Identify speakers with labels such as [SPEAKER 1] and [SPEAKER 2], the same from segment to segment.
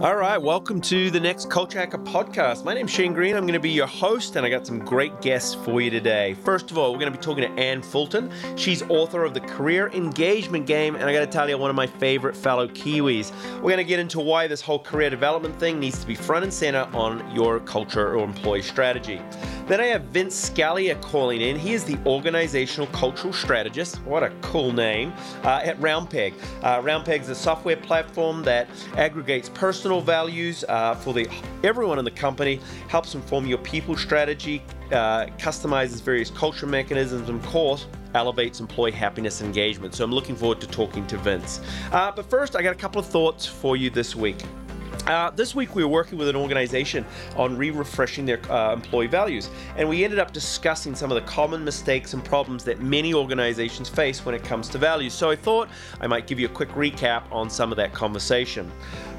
[SPEAKER 1] All right, welcome to the next Culture Hacker podcast. My name's Shane Green. I'm going to be your host, and I got some great guests for you today. First of all, we're going to be talking to Ann Fulton. She's author of The Career Engagement Game, and I got to tell you, one of my favorite fellow Kiwis. We're going to get into why this whole career development thing needs to be front and center on your culture or employee strategy. Then I have Vince Scalia calling in. He is the organizational cultural strategist. What a cool name uh, at Roundpeg. Uh, is a software platform that aggregates personal values uh, for the everyone in the company, helps inform your people strategy, uh, customizes various culture mechanisms, and of course elevates employee happiness and engagement. So I'm looking forward to talking to Vince. Uh, but first, I got a couple of thoughts for you this week. Uh, this week we were working with an organization on re-refreshing their uh, employee values and we ended up discussing some of the common mistakes and problems that many organizations face when it comes to values so i thought i might give you a quick recap on some of that conversation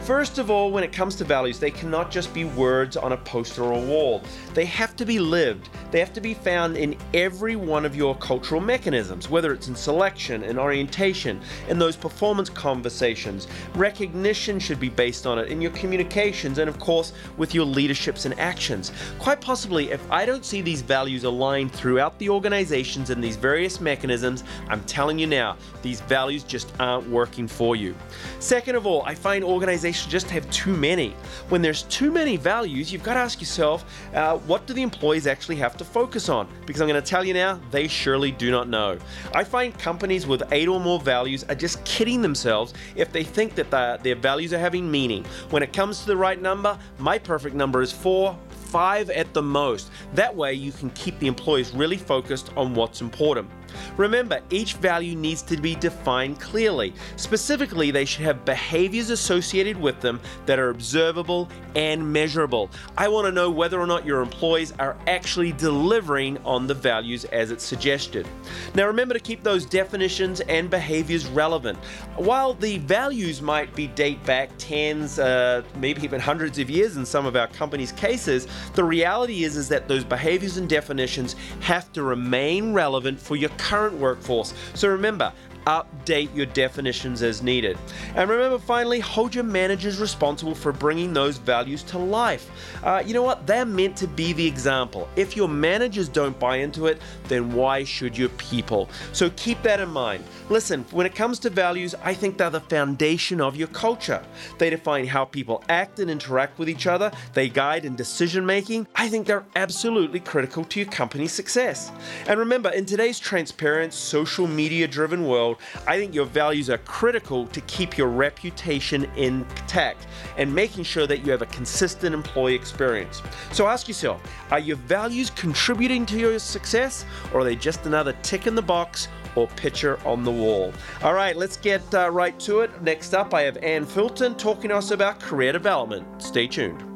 [SPEAKER 1] First of all, when it comes to values, they cannot just be words on a poster or a wall. They have to be lived. They have to be found in every one of your cultural mechanisms, whether it's in selection, in orientation, in those performance conversations. Recognition should be based on it in your communications, and of course, with your leaderships and actions. Quite possibly, if I don't see these values aligned throughout the organizations and these various mechanisms, I'm telling you now, these values just aren't working for you. Second of all, I find organizations just have too many. When there's too many values, you've got to ask yourself, uh, what do the employees actually have to focus on? Because I'm going to tell you now, they surely do not know. I find companies with eight or more values are just kidding themselves if they think that the, their values are having meaning. When it comes to the right number, my perfect number is four, five at the most. That way, you can keep the employees really focused on what's important. Remember, each value needs to be defined clearly. Specifically, they should have behaviors associated with them that are observable and measurable. I want to know whether or not your employees are actually delivering on the values as it's suggested. Now, remember to keep those definitions and behaviors relevant. While the values might be date back tens, uh, maybe even hundreds of years in some of our company's cases, the reality is, is that those behaviors and definitions have to remain relevant for your current workforce. So remember, update your definitions as needed. And remember, finally, hold your managers responsible for bringing those values to life. Uh, you know what? They're meant to be the example. If your managers don't buy into it, then why should your people? So keep that in mind. Listen, when it comes to values, I think they're the foundation of your culture. They define how people act and interact with each other, they guide in decision making. I think they're absolutely critical to your company's success. And remember, in today's transparent, social media driven world, I think your values are critical to keep your reputation intact and making sure that you have a consistent employee experience. So ask yourself are your values contributing to your success or are they just another tick in the box? Or picture on the wall. All right, let's get uh, right to it. Next up, I have Ann Fulton talking to us about career development. Stay tuned.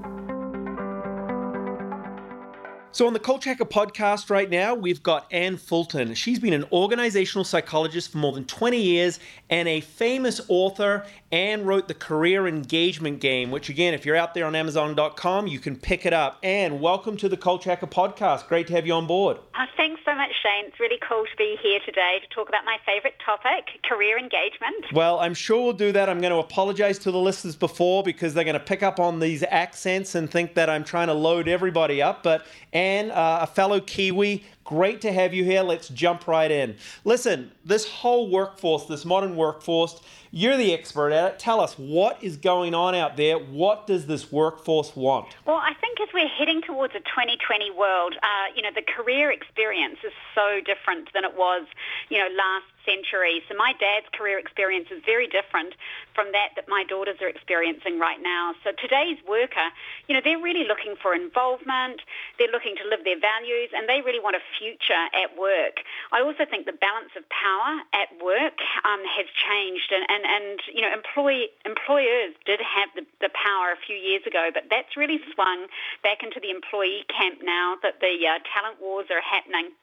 [SPEAKER 1] So, on the Culture Hacker podcast right now, we've got Ann Fulton. She's been an organizational psychologist for more than 20 years and a famous author. Ann wrote the Career Engagement Game, which, again, if you're out there on Amazon.com, you can pick it up. Ann, welcome to the Culture Hacker podcast. Great to have you on board.
[SPEAKER 2] Uh, thanks so much, Shane. It's really cool to be here today to talk about my favorite topic, career engagement.
[SPEAKER 1] Well, I'm sure we'll do that. I'm going to apologize to the listeners before because they're going to pick up on these accents and think that I'm trying to load everybody up. But Ann, uh, a fellow Kiwi, great to have you here. Let's jump right in. Listen, this whole workforce, this modern workforce, you're the expert at it. Tell us what is going on out there. What does this workforce want?
[SPEAKER 2] Well, I think as we're heading towards a 2020 world, uh, you know, the career experience is so different than it was, you know, last century. So my dad's career experience is very different from that that my daughters are experiencing right now. So today's worker, you know, they're really looking for involvement, they're looking to live their values, and they really want a future at work. I also think the balance of power at work um, has changed, and, and, and you know, employee, employers did have the, the power a few years ago, but that's really swung back into the employee camp now that the uh, talent wars are happening.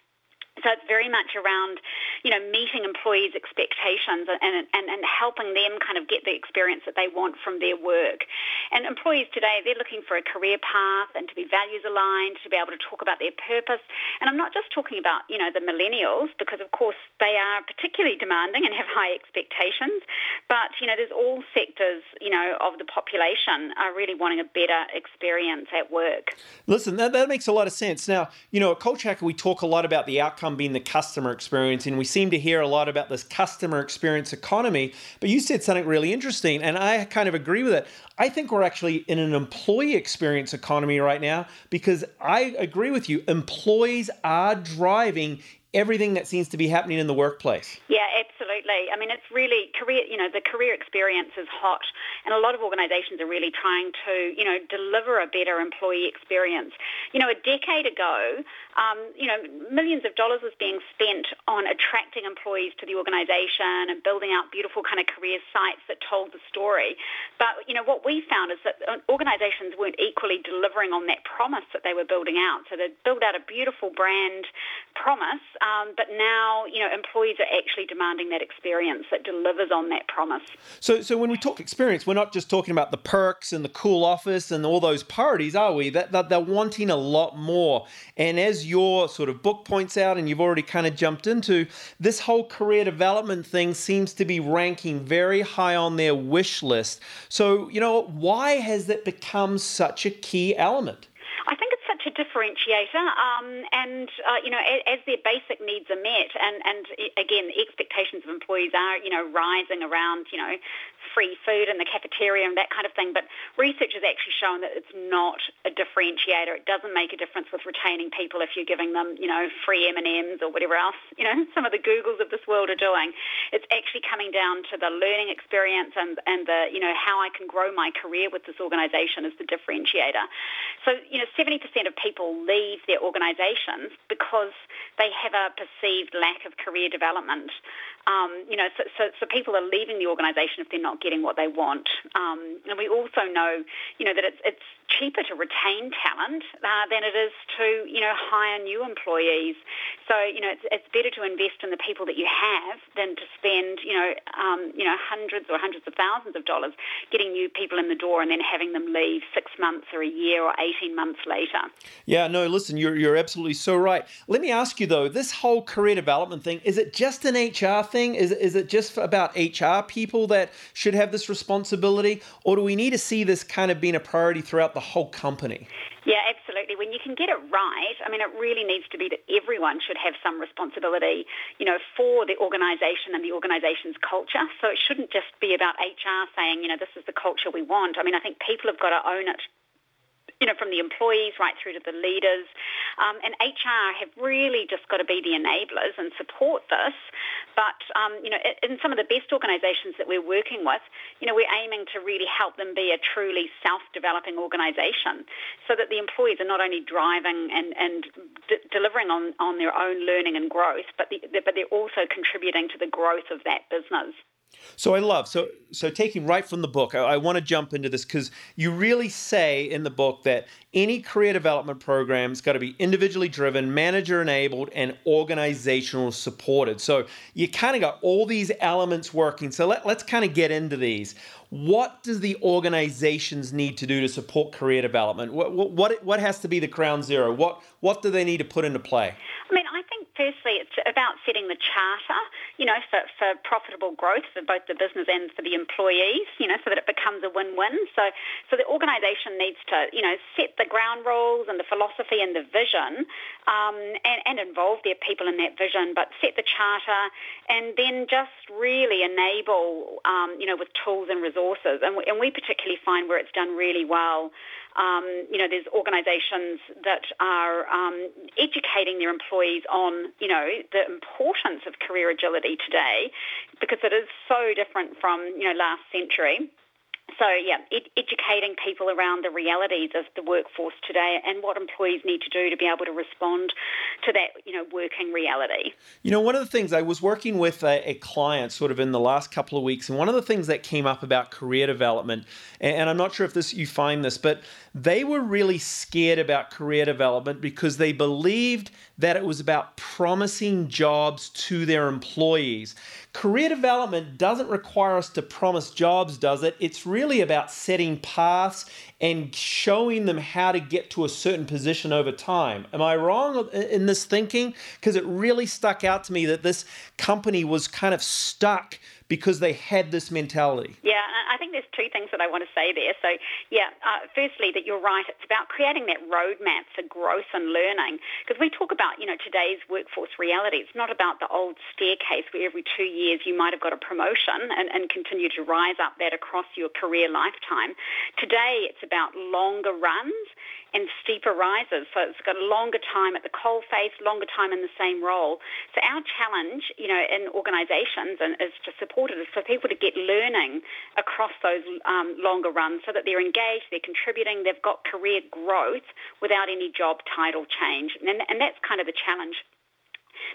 [SPEAKER 2] So it's very much around, you know, meeting employees' expectations and, and, and helping them kind of get the experience that they want from their work. And employees today, they're looking for a career path and to be values aligned, to be able to talk about their purpose. And I'm not just talking about, you know, the millennials, because of course they are particularly demanding and have high expectations. But, you know, there's all sectors, you know, of the population are really wanting a better experience at work.
[SPEAKER 1] Listen, that, that makes a lot of sense. Now, you know, at Culture Hacker, we talk a lot about the outcome being the customer experience, and we seem to hear a lot about this customer experience economy. But you said something really interesting, and I kind of agree with it. I think we're actually in an employee experience economy right now because I agree with you. Employees are driving everything that seems to be happening in the workplace.
[SPEAKER 2] Yeah, absolutely. I mean, it's really career, you know, the career experience is hot and a lot of organizations are really trying to, you know, deliver a better employee experience. You know, a decade ago, um, you know, millions of dollars was being spent on attracting employees to the organization and building out beautiful kind of career sites that told the story. But, you know, what we found is that organizations weren't equally delivering on that promise that they were building out. So they built out a beautiful brand promise um, but now, you know, employees are actually demanding that experience that delivers on that promise.
[SPEAKER 1] So, so when we talk experience, we're not just talking about the perks and the cool office and all those parties, are we? That, that they're wanting a lot more. And as your sort of book points out, and you've already kind of jumped into, this whole career development thing seems to be ranking very high on their wish list. So, you know, why has that become such a key element?
[SPEAKER 2] Differentiator, um, and uh, you know, as, as, their basic needs are met, and and again, expectations of employees are you know rising around you know free food in the cafeteria and that kind of thing. But research has actually shown that it's not a differentiator. It doesn't make a difference with retaining people if you're giving them you know free M and M's or whatever else you know some of the Googles of this world are doing. It's actually coming down to the learning experience and and the you know how I can grow my career with this organisation is the differentiator. So you know, 70% of people leave their organisations because they have a perceived lack of career development. Um, you know, so, so, so, people are leaving the organisation if they're not getting what they want. Um, and we also know, you know, that it's, it's cheaper to retain talent uh, than it is to, you know, hire new employees. So, you know, it's, it's better to invest in the people that you have than to spend, you know, um, you know, hundreds or hundreds of thousands of dollars getting new people in the door and then having them leave six months or a year or 18 months later.
[SPEAKER 1] Yeah, no, listen, you're, you're absolutely so right. Let me ask you though, this whole career development thing, is it just an HR thing? Is, is it just about HR people that should have this responsibility? Or do we need to see this kind of being a priority throughout the whole company?
[SPEAKER 2] Yeah, absolutely. When you can get it right, I mean, it really needs to be that everyone should have some responsibility, you know, for the organisation and the organisation's culture. So it shouldn't just be about HR saying, you know, this is the culture we want. I mean, I think people have got to own it you know, from the employees right through to the leaders. Um, and HR have really just got to be the enablers and support this. But, um, you know, in some of the best organisations that we're working with, you know, we're aiming to really help them be a truly self-developing organisation so that the employees are not only driving and, and d- delivering on, on their own learning and growth, but, the, but they're also contributing to the growth of that business.
[SPEAKER 1] So I love so so taking right from the book. I, I want to jump into this because you really say in the book that any career development program's got to be individually driven, manager enabled, and organizational supported. So you kind of got all these elements working. So let, let's kind of get into these. What does the organizations need to do to support career development? What, what, what has to be the crown zero? What, what do they need to put into play?
[SPEAKER 2] I mean, I think firstly it's about setting the charter, you know, for, for profitable growth for both the business and for the employees, you know, so that it becomes a win-win. So, so the organisation needs to, you know, set the ground rules and the philosophy and the vision um, and, and involve their people in that vision, but set the charter and then just really enable, um, you know, with tools and resources. And and we particularly find where it's done really well um, you know, there's organisations that are um, educating their employees on, you know, the importance of career agility today because it is so different from, you know, last century. So yeah, ed- educating people around the realities of the workforce today and what employees need to do to be able to respond to that, you know, working reality.
[SPEAKER 1] You know, one of the things I was working with a, a client sort of in the last couple of weeks, and one of the things that came up about career development, and, and I'm not sure if this you find this, but they were really scared about career development because they believed that it was about promising jobs to their employees. Career development doesn't require us to promise jobs, does it? It's really about setting paths and showing them how to get to a certain position over time. Am I wrong in this thinking? Because it really stuck out to me that this company was kind of stuck because they had this mentality.
[SPEAKER 2] Yeah, I think there's two things that I want to say there. So, yeah, uh, firstly, that you're right. It's about creating that roadmap for growth and learning. Because we talk about, you know, today's workforce reality. It's not about the old staircase where every two years you might have got a promotion and, and continue to rise up that across your career lifetime. Today, it's about longer runs and steeper rises. So it's got a longer time at the coal face, longer time in the same role. So our challenge, you know, in organisations and is to support it is for people to get learning across those um, longer runs so that they're engaged, they're contributing, they've got career growth without any job title change. And, and that's kind of the challenge.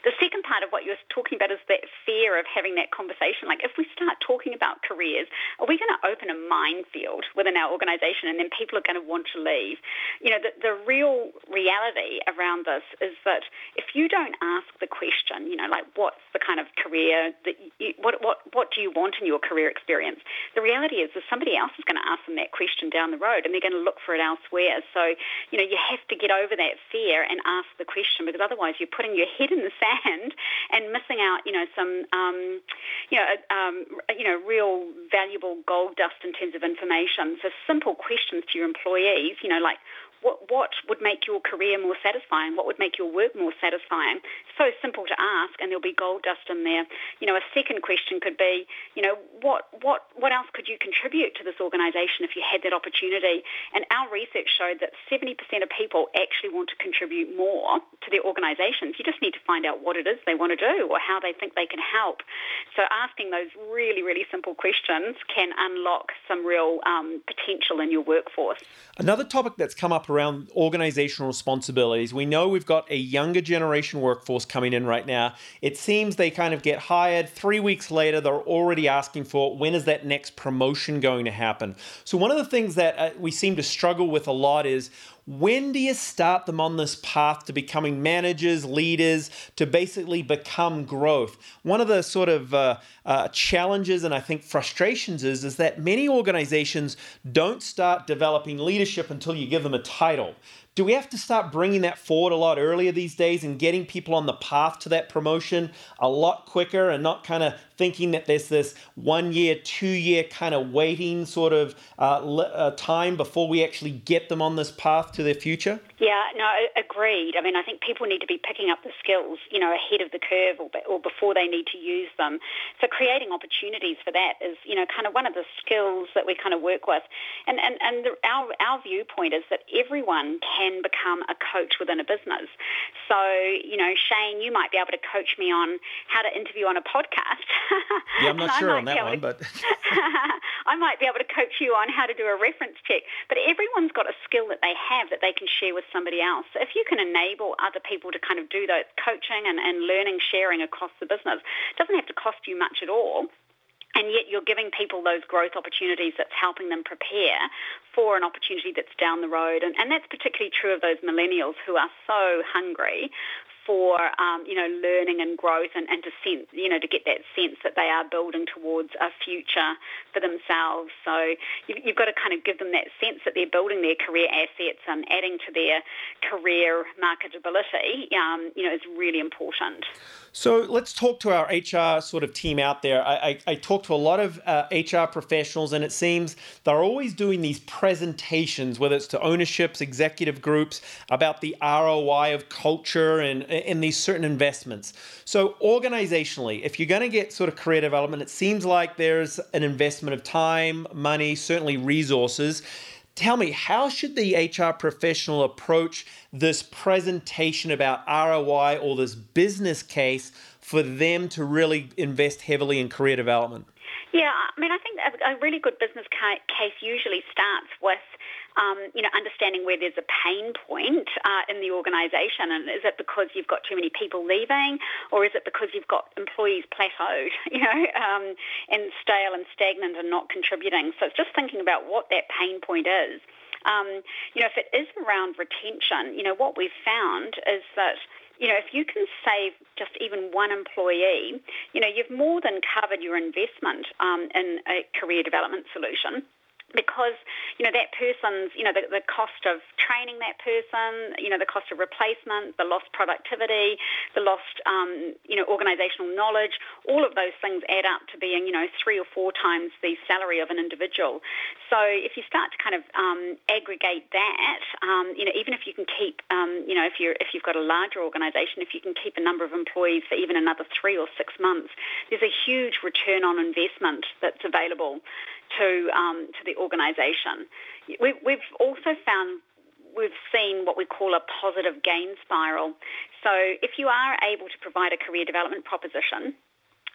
[SPEAKER 2] The second part of what you're talking about is that fear of having that conversation. Like if we start talking about careers, are we going to open a minefield within our organisation and then people are going to want to leave? You know, the, the real reality around this is that if you don't ask the question, you know, like what's the kind of career that you, what, what, what do you want in your career experience? The reality is that somebody else is going to ask them that question down the road and they're going to look for it elsewhere. So, you know, you have to get over that fear and ask the question because otherwise you're putting your head in the sand and missing out, you know, some, um, you know, um, you know, real valuable gold dust in terms of information. So simple questions to your employees, you know, like what, what would make your career more satisfying? What would make your work more satisfying? So simple to ask, and there'll be gold dust in there. You know, a second question could be, you know, what, what, what else could you contribute to this organisation if you had that opportunity? And our research showed that 70% of people actually want to contribute more to their organisations. You just need to find out what it is they want to do or how they think they can help. So asking those really, really simple questions can unlock some real um, potential in your workforce.
[SPEAKER 1] Another topic that's come up around organizational responsibilities. We know we've got a younger generation workforce coming in right now. It seems they kind of get hired. Three weeks later, they're already asking for when is that next promotion going to happen? So, one of the things that uh, we seem to struggle with a lot is when do you start them on this path to becoming managers, leaders, to basically become growth? One of the sort of uh, uh, challenges and I think frustrations is, is that many organizations don't start developing leadership until you give them a title. Do we have to start bringing that forward a lot earlier these days and getting people on the path to that promotion a lot quicker and not kind of thinking that there's this one year, two year kind of waiting sort of uh, uh, time before we actually get them on this path to their future?
[SPEAKER 2] Yeah, no, agreed. I mean, I think people need to be picking up the skills, you know, ahead of the curve or, or before they need to use them. So creating opportunities for that is, you know, kind of one of the skills that we kind of work with. And, and, and the, our, our viewpoint is that everyone can become a coach within a business. So, you know, Shane, you might be able to coach me on how to interview on a podcast.
[SPEAKER 1] Yeah, I'm not sure on that one, but
[SPEAKER 2] I might be able to coach you on how to do a reference check. But everyone's got a skill that they have that they can share with somebody else. So if you can enable other people to kind of do that coaching and, and learning, sharing across the business, it doesn't have to cost you much at all and yet you're giving people those growth opportunities that's helping them prepare for an opportunity that's down the road. And, and that's particularly true of those millennials who are so hungry for um, you know learning and growth and, and to sense you know to get that sense that they are building towards a future for themselves. So you've, you've got to kind of give them that sense that they're building their career assets and adding to their career marketability. Um, you know is really important.
[SPEAKER 1] So let's talk to our HR sort of team out there. I, I, I talk to a lot of uh, HR professionals, and it seems they're always doing these presentations, whether it's to ownerships, executive groups, about the ROI of culture and, and these certain investments. So, organizationally, if you're going to get sort of career development, it seems like there's an investment of time, money, certainly resources. Tell me, how should the HR professional approach this presentation about ROI or this business case for them to really invest heavily in career development?
[SPEAKER 2] Yeah, I mean, I think a really good business case usually starts with um, you know, understanding where there's a pain point uh, in the organisation, and is it because you've got too many people leaving, or is it because you've got employees plateaued, you know, um, and stale and stagnant and not contributing? So it's just thinking about what that pain point is. Um, you know, if it is around retention, you know, what we've found is that you know, if you can save just even one employee, you know, you've more than covered your investment um, in a career development solution. Because you know that person's you know the, the cost of training that person you know the cost of replacement the lost productivity the lost um, you know organizational knowledge all of those things add up to being you know three or four times the salary of an individual. So if you start to kind of um, aggregate that um, you know even if you can keep um, you know if you're if you've got a larger organization if you can keep a number of employees for even another three or six months there's a huge return on investment that's available to um, to the organisation. We, we've also found we've seen what we call a positive gain spiral. So if you are able to provide a career development proposition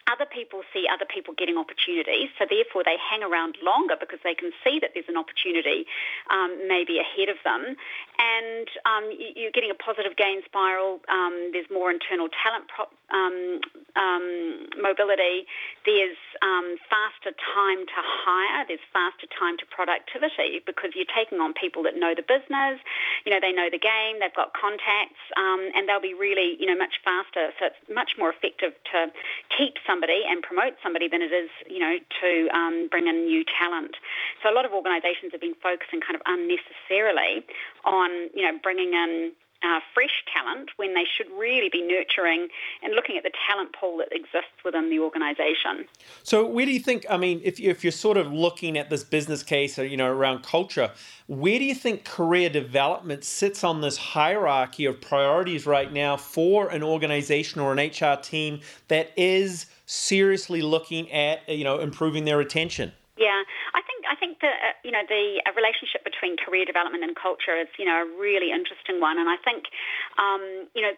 [SPEAKER 2] other people see other people getting opportunities, so therefore they hang around longer because they can see that there's an opportunity um, maybe ahead of them, and um, you're getting a positive gain spiral. Um, there's more internal talent um, um, mobility. There's um, faster time to hire. There's faster time to productivity because you're taking on people that know the business. You know they know the game. They've got contacts, um, and they'll be really you know much faster. So it's much more effective to keep somebody and promote somebody than it is, you know, to um, bring in new talent. So a lot of organisations have been focusing kind of unnecessarily on, you know, bringing in uh, fresh talent when they should really be nurturing and looking at the talent pool that exists within the organisation.
[SPEAKER 1] So, where do you think? I mean, if, if you're sort of looking at this business case, you know, around culture, where do you think career development sits on this hierarchy of priorities right now for an organisation or an HR team that is seriously looking at you know improving their retention?
[SPEAKER 2] Yeah, I think I think the uh, you know the uh, relationship between career development and culture is you know a really interesting one, and I think um, you know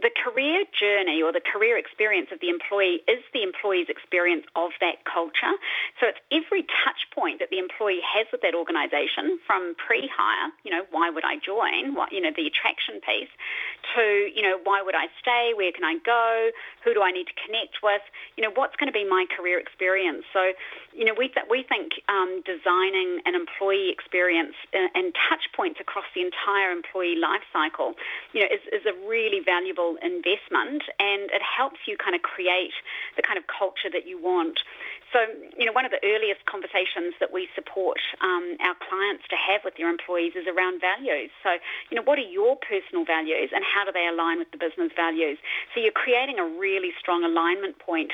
[SPEAKER 2] the career journey or the career experience of the employee is the employee's experience of that culture. So it's every touch point that the employee has with that organisation from pre-hire, you know, why would I join, what, you know, the attraction piece, to, you know, why would I stay, where can I go, who do I need to connect with, you know, what's going to be my career experience. So, you know, we, th- we think um, designing an employee experience and, and touch points across the entire employee life cycle, you know, is, is a really valuable investment and it helps you kind of create the kind of culture that you want. So, you know, one of the earliest conversations that we support um, our clients to have with their employees is around values. So, you know, what are your personal values and how do they align with the business values? So you're creating a really strong alignment point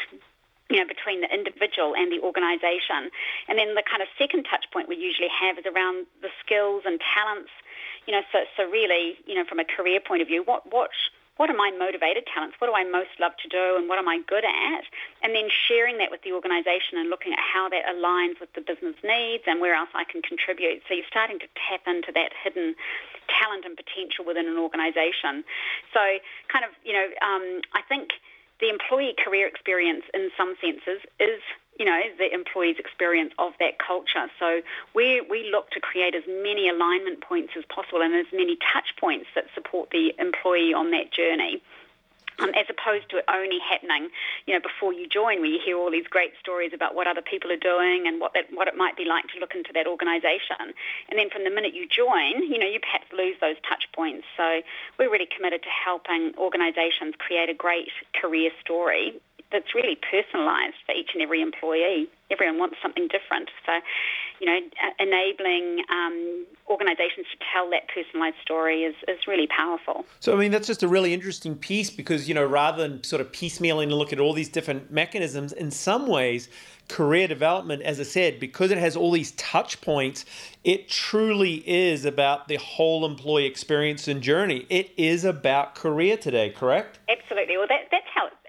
[SPEAKER 2] you know, between the individual and the organisation. And then the kind of second touch point we usually have is around the skills and talents. You know, so so really, you know, from a career point of view, what what what are my motivated talents? What do I most love to do and what am I good at? And then sharing that with the organisation and looking at how that aligns with the business needs and where else I can contribute. So you're starting to tap into that hidden talent and potential within an organisation. So kind of, you know, um, I think the employee career experience in some senses is you know, the employee's experience of that culture. So we, we look to create as many alignment points as possible and as many touch points that support the employee on that journey. Um, as opposed to it only happening, you know, before you join, where you hear all these great stories about what other people are doing and what that, what it might be like to look into that organisation, and then from the minute you join, you know, you perhaps lose those touch points. So we're really committed to helping organisations create a great career story that's really personalised for each and every employee. Everyone wants something different. So, you know, enabling um, organisations to tell that personalised story is, is really powerful.
[SPEAKER 1] So, I mean, that's just a really interesting piece because, you know, rather than sort of piecemealing and look at all these different mechanisms, in some ways, career development, as I said, because it has all these touch points, it truly is about the whole employee experience and journey. It is about career today, correct?
[SPEAKER 2] Absolutely. Well, that, that's how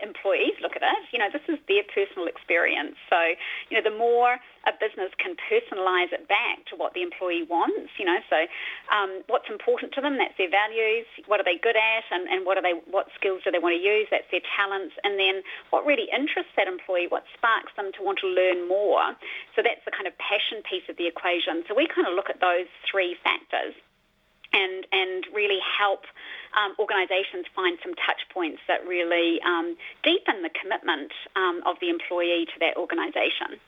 [SPEAKER 2] employees look at it. You know, this is their personal experience. So, you know, the more a business can personalise it back to what the employee wants, you know, so um, what's important to them, that's their values, what are they good at and, and what are they what skills do they want to use, that's their talents, and then what really interests that employee, what sparks them to want to learn more. So that's the kind of passion piece of the equation. So we kind of look at those three factors and really help um, organisations find some touch points that really um, deepen the commitment um, of the employee to that organisation.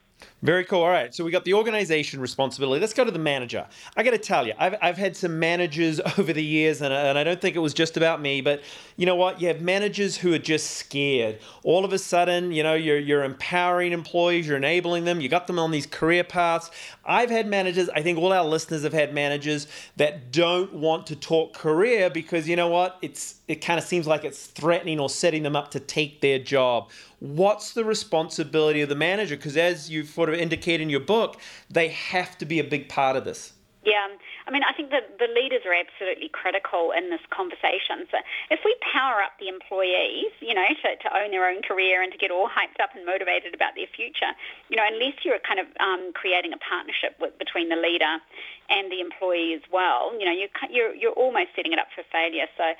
[SPEAKER 1] Very cool. All right. So we got the organization responsibility. Let's go to the manager. I got to tell you, I've, I've had some managers over the years, and, and I don't think it was just about me, but you know what? You have managers who are just scared. All of a sudden, you know, you're, you're empowering employees, you're enabling them, you got them on these career paths. I've had managers, I think all our listeners have had managers that don't want to talk career because you know what? It's it kind of seems like it's threatening or setting them up to take their job. What's the responsibility of the manager? Because as you've sort of indicate in your book, they have to be a big part of this.
[SPEAKER 2] Yeah, I mean, I think that the leaders are absolutely critical in this conversation. So if we power up the employees, you know, to, to own their own career and to get all hyped up and motivated about their future, you know, unless you're kind of um, creating a partnership with, between the leader and the employee as well, you know, you're, you're, you're almost setting it up for failure. So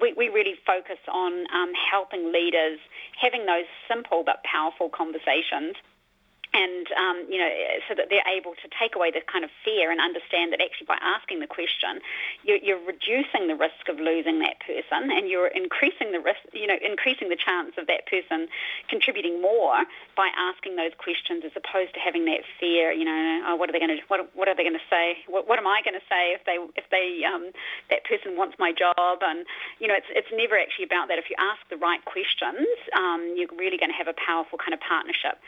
[SPEAKER 2] we, we really focus on um, helping leaders having those simple but powerful conversations and um, you know, so that they're able to take away the kind of fear and understand that actually by asking the question, you're, you're, reducing the risk of losing that person, and you're increasing the risk, you know, increasing the chance of that person contributing more by asking those questions, as opposed to having that fear. You know, oh, what are they going to, what, what are they going to say? What, what am I going to say if they, if they, um, that person wants my job? And you know, it's it's never actually about that. If you ask the right questions, um, you're really going to have a powerful kind of partnership.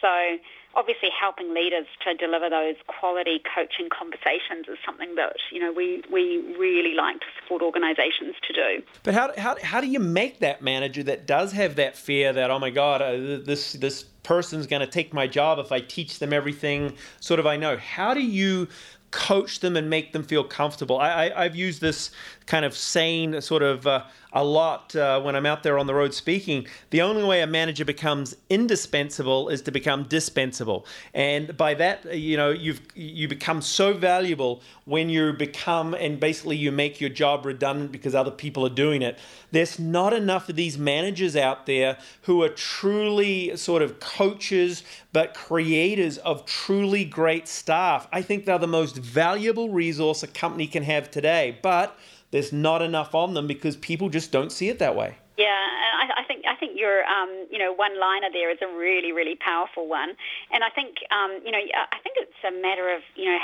[SPEAKER 2] So obviously helping leaders to deliver those quality coaching conversations is something that you know we, we really like to support organisations to do.
[SPEAKER 1] But how, how, how do you make that manager that does have that fear that oh my god uh, this this person's going to take my job if I teach them everything sort of I know how do you coach them and make them feel comfortable. I, I, have used this kind of saying sort of uh, a lot uh, when I'm out there on the road speaking. The only way a manager becomes indispensable is to become dispensable, and by that, you know, you've you become so valuable when you become and basically you make your job redundant because other people are doing it. There's not enough of these managers out there who are truly sort of coaches but creators of truly great staff. I think they're the most valuable resource a company can have today, but there's not enough on them because people just don't see it that way.
[SPEAKER 2] Yeah, I, I think I think your um, you know one liner there is a really really powerful one, and I think um, you know I think it's a matter of you know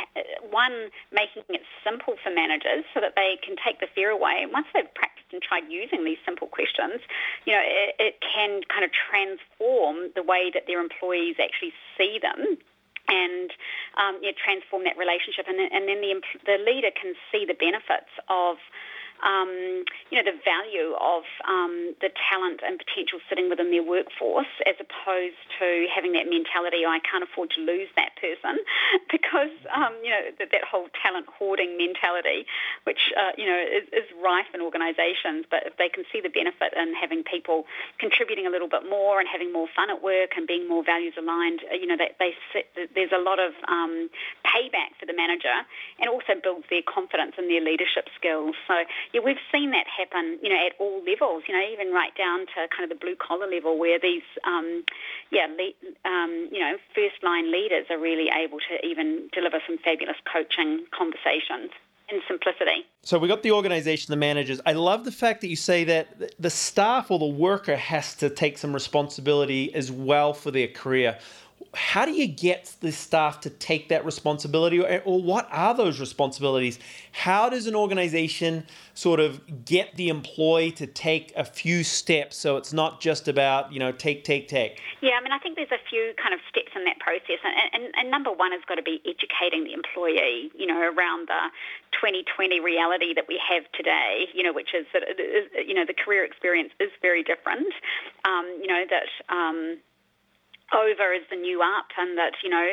[SPEAKER 2] one making it simple for managers so that they can take the fear away. Once they've practiced and tried using these simple questions, you know it, it can kind of transform the way that their employees actually see them and um, yeah, transform that relationship. And, and then the, the leader can see the benefits of um, you know, the value of um, the talent and potential sitting within their workforce as opposed to having that mentality, oh, I can't afford to lose that person because, um, you know, that, that whole talent hoarding mentality, which, uh, you know, is, is rife in organisations. But if they can see the benefit in having people contributing a little bit more and having more fun at work and being more values aligned, uh, you know, they, they there's a lot of um, payback for the manager and also builds their confidence in their leadership skills. So yeah, we've seen that happen, you know, at all levels, you know, even right down to kind of the blue collar level where these, um, yeah, le- um, you know, first line leaders are really able to even deliver some fabulous coaching conversations in simplicity.
[SPEAKER 1] So we got the organization, the managers. I love the fact that you say that the staff or the worker has to take some responsibility as well for their career how do you get the staff to take that responsibility or, or, what are those responsibilities? How does an organization sort of get the employee to take a few steps so it's not just about you know take take take?
[SPEAKER 2] Yeah i mean i think there's a few kind of steps in that process and, and, and number one has got to be educating the employee you know around the 2020 reality that we have today you know which is that you know the career experience is very different. Um, you know that um, over is the new up and that, you know,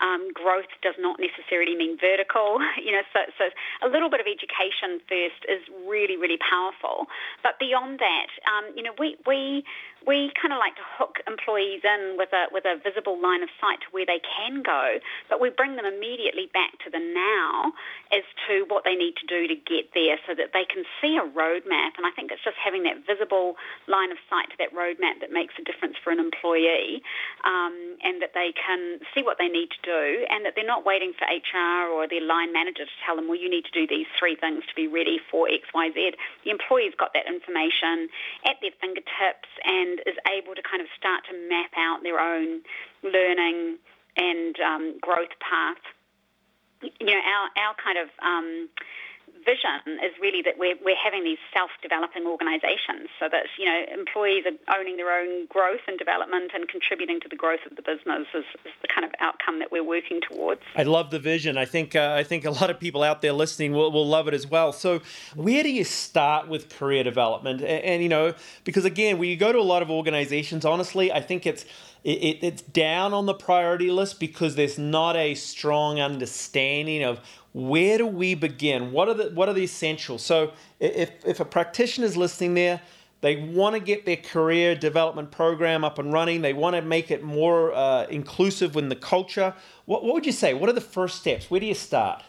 [SPEAKER 2] um, growth does not necessarily mean vertical. You know, so, so a little bit of education first is really, really powerful. But beyond that, um, you know, we, we we kind of like to hook employees in with a with a visible line of sight to where they can go, but we bring them immediately back to the now as to what they need to do to get there, so that they can see a roadmap. And I think it's just having that visible line of sight to that roadmap that makes a difference for an employee, um, and that they can see what they need to do, and that they're not waiting for HR or their line manager to tell them, well, you need to do these three things to be ready for X, Y, Z. The employee's got that information at their fingertips and is able to kind of start to map out their own learning and um, growth path. You know, our, our kind of um, vision is really that we're, we're having these self-developing organisations so that, you know, employees are owning their own growth and development and contributing to the growth of the business is, is the kind of outcome that we're working towards.
[SPEAKER 1] I love the vision. I think uh, I think a lot of people out there listening will, will love it as well. So where do you start with career development? And, and you know, because again, when you go to a lot of organizations, honestly, I think it's it, it's down on the priority list because there's not a strong understanding of where do we begin? What are the what are the essentials? So if if a practitioner is listening there, they want to get their career development program up and running. They want to make it more uh, inclusive in the culture. What, what would you say? What are the first steps? Where do you start?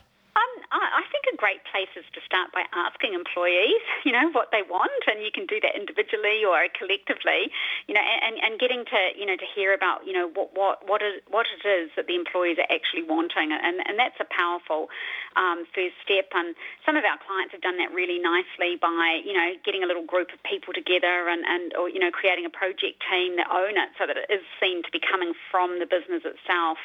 [SPEAKER 2] Great places to start by asking employees, you know, what they want, and you can do that individually or collectively, you know, and, and getting to, you know, to hear about, you know, what what what is what it is that the employees are actually wanting, and and that's a powerful um, first step. And some of our clients have done that really nicely by, you know, getting a little group of people together and and or you know, creating a project team that own it, so that it is seen to be coming from the business itself,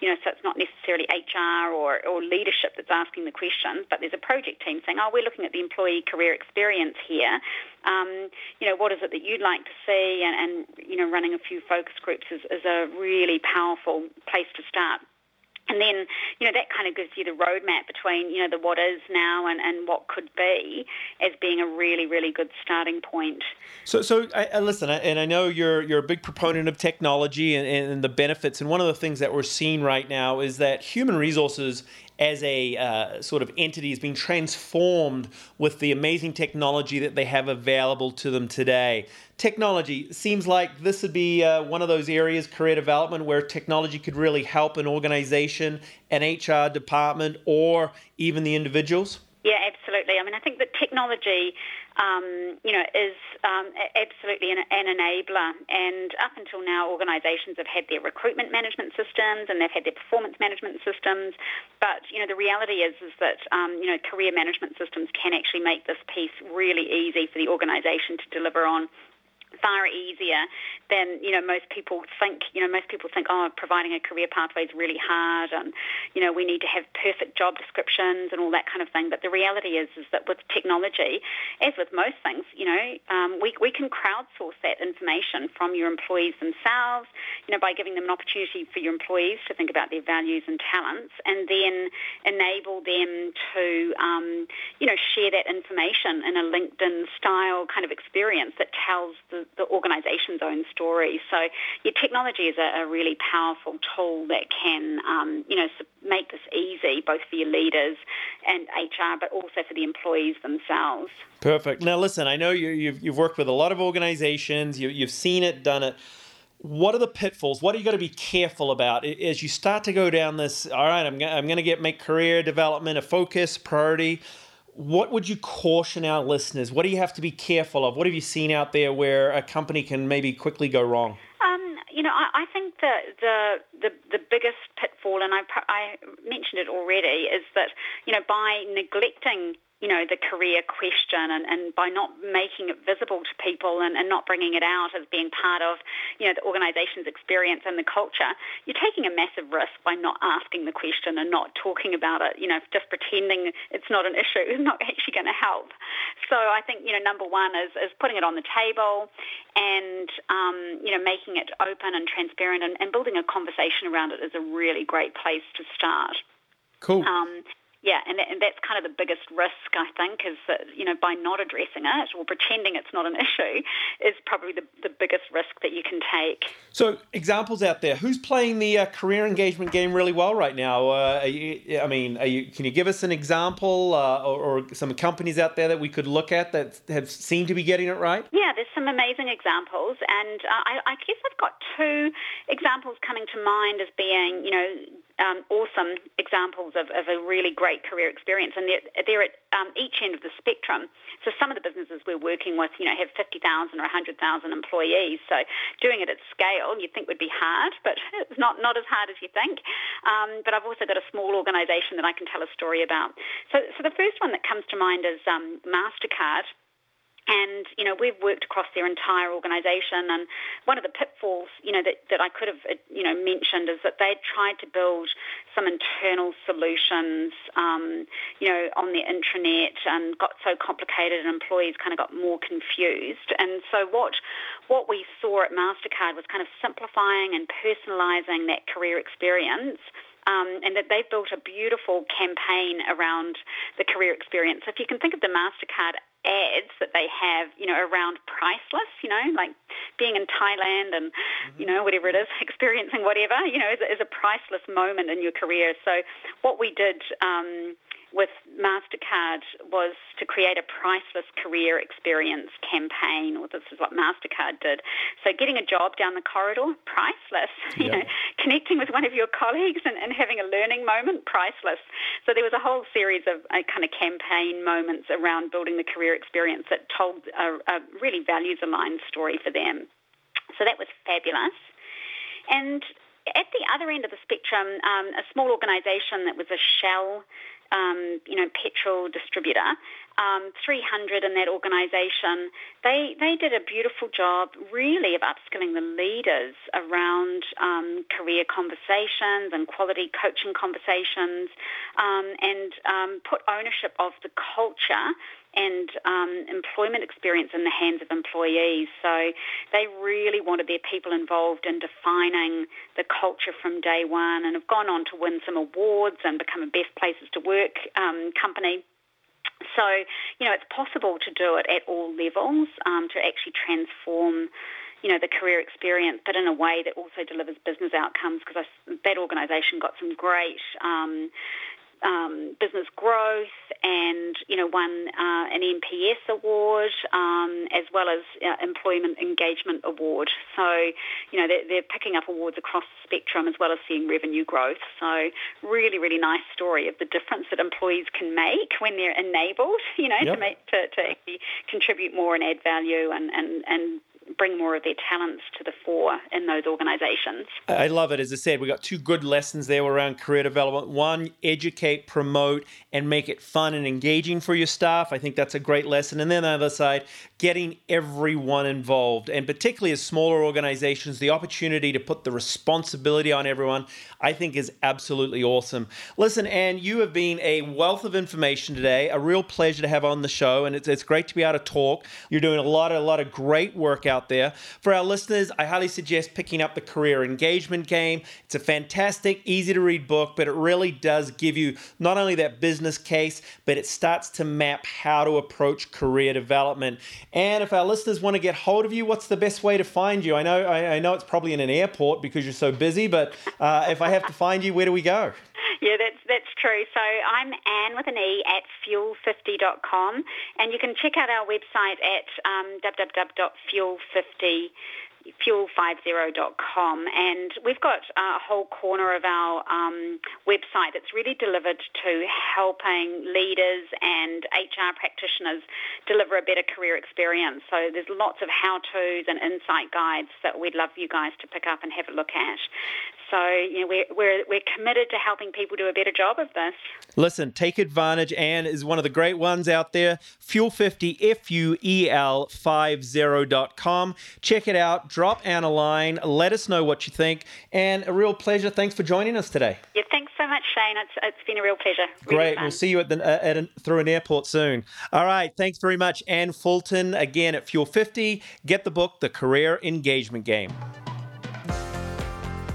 [SPEAKER 2] you know, so it's not necessarily HR or or leadership that's asking the question, but there's a project team saying, oh, we're looking at the employee career experience here. Um, you know, what is it that you'd like to see? And, and you know, running a few focus groups is, is a really powerful place to start. And then, you know, that kind of gives you the roadmap between, you know, the what is now and, and what could be as being a really, really good starting point.
[SPEAKER 1] So, so I, I listen, and I know you're you're a big proponent of technology and, and the benefits. And one of the things that we're seeing right now is that human resources as a uh, sort of entity is being transformed with the amazing technology that they have available to them today. Technology seems like this would be uh, one of those areas, career development, where technology could really help an organization, an HR department, or even the individuals.
[SPEAKER 2] Yeah, absolutely. I mean, I think that technology um, you know, is um, absolutely an, an, enabler. And up until now, organisations have had their recruitment management systems and they've had their performance management systems. But you know, the reality is is that um, you know, career management systems can actually make this piece really easy for the organisation to deliver on far easier than you know most people think. You know, most people think, oh, providing a career pathway is really hard, and you know, we need to have perfect job descriptions and all that kind of thing. But the reality is, is that with technology, as with most things, you know, um, we we can crowdsource that information from your employees themselves. You know, by giving them an opportunity for your employees to think about their values and talents, and then enable them to, um, you know, share that information in a LinkedIn style kind of experience that tells the the, organisation's own story. So your technology is a, a really powerful tool that can, um, you know, make this easy both for your leaders and HR, but also for the employees themselves.
[SPEAKER 1] Perfect. Now, listen, I know you, you've, you've worked with a lot of organisations. You, you've seen it, done it what are the pitfalls? What are you got to be careful about as you start to go down this? All right, I'm, I'm going to get make career development a focus priority what would you caution our listeners? What do you have to be careful of? What have you seen out there where a company can maybe quickly go wrong?
[SPEAKER 2] Um, you know, I, I think the, the, the the biggest pitfall, and I I mentioned it already, is that you know by neglecting you know, the career question and, and by not making it visible to people and, and not bringing it out as being part of, you know, the organisation's experience and the culture, you're taking a massive risk by not asking the question and not talking about it. You know, just pretending it's not an issue is not actually going to help. So I think, you know, number one is, is putting it on the table and, um, you know, making it open and transparent and, and building a conversation around it is a really great place to start.
[SPEAKER 1] Cool. Um,
[SPEAKER 2] yeah, and, and that's kind of the biggest risk, I think, is that, you know, by not addressing it or pretending it's not an issue is probably the, the biggest risk that you can take.
[SPEAKER 1] So, examples out there. Who's playing the uh, career engagement game really well right now? Uh, you, I mean, you, can you give us an example uh, or, or, some companies out there that we could look at that have seemed to be getting it right?
[SPEAKER 2] Yeah, there's some amazing examples. And uh, I, I guess I've got two examples coming to mind as being, you know, um, awesome examples of, of, a really great career experience, and they're, they're at um, each end of the spectrum. So some of the businesses we're working with, you know, have 50,000 or 100,000 employees. So doing it at scale, you'd think would be hard, but it's not, not as hard as you think. Um, but I've also got a small organisation that I can tell a story about. So, so the first one that comes to mind is um, MasterCard And, you know, we've worked across their entire organisation and one of the pitfalls, you know, that, that I could have, you know, mentioned is that they tried to build some internal solutions, um, you know, on the intranet and got so complicated and employees kind of got more confused. And so what, what we saw at MasterCard was kind of simplifying and personalising that career experience um, and that they've built a beautiful campaign around the career experience. So if you can think of the MasterCard ads that they have, you know, around priceless, you know, like being in Thailand and, mm-hmm. you know, whatever it is, experiencing whatever, you know, is, is a priceless moment in your career. So what we did um, with MasterCard was to create a priceless career experience campaign, or this is what MasterCard did. So getting a job down the corridor, priceless. You know, connecting with one of your colleagues and, and, having a learning moment, priceless. So there was a whole series of uh, kind of campaign moments around building the career experience that told a, a really values-aligned story for them. So that was fabulous. And at the other end of the spectrum, um, a small organisation that was a Shell um, you know, petrol distributor, um, 300 in that organisation, they, they did a beautiful job really of upskilling the leaders around um, career conversations and quality coaching conversations um, and um, put ownership of the culture and um, employment experience in the hands of employees. So they really wanted their people involved in defining the culture from day one and have gone on to win some awards and become a best places to work um, company. So, you know, it's possible to do it at all levels um, to actually transform you know, the career experience, but in a way that also delivers business outcomes because that organisation got some great um, um, business growth and, you know, won uh, an NPS award um, as well as uh, Employment Engagement Award. So, you know, they're, they're, picking up awards across the spectrum as well as seeing revenue growth. So really, really nice story of the difference that employees can make when they're enabled, you know, yep. to, make, to, to actually contribute more and add value and, and, and bring more of their talents to the fore in those organisations.
[SPEAKER 1] I love it. As I said, we got two good lessons there around career development. One, educate, promote, and make it fun and engaging for your staff. I think that's a great lesson. And then the other side, getting everyone involved, and particularly as smaller organizations, the opportunity to put the responsibility on everyone, I think is absolutely awesome. Listen, Anne, you have been a wealth of information today. A real pleasure to have on the show, and it's, it's great to be able to talk. You're doing a lot, a lot of great work out there. For our listeners, I highly suggest picking up the Career Engagement Game. It's a fantastic, easy to read book, but it really does give you not only that business case, but it starts to map how to approach career development. And if our listeners want to get hold of you, what's the best way to find you? I know, I, I know it's probably in an airport because you're so busy, but uh, if I have to find you, where do we go?
[SPEAKER 2] Yeah, that's that's true. So I'm Anne with an E at fuel50.com, and you can check out our website at um, www.fuel50 fuel50.com. And we've got a whole corner of our um, website that's really delivered to helping leaders and HR practitioners deliver a better career experience. So there's lots of how-tos and insight guides that we'd love you guys to pick up and have a look at. So you know, we're, we're, we're committed to helping people do a better job of this.
[SPEAKER 1] Listen, take advantage. Anne is one of the great ones out there. Fuel50, F-U-E-L 50.com. Check it out. Drop Anne a line. Let us know what you think. And a real pleasure. Thanks for joining us today.
[SPEAKER 2] Yeah, thanks so much, Shane. It's, it's been a real pleasure.
[SPEAKER 1] Really great. Fun. We'll see you at, the, uh, at an, through an airport soon. All right. Thanks very much, Anne Fulton. Again at Fuel50. Get the book, The Career Engagement Game.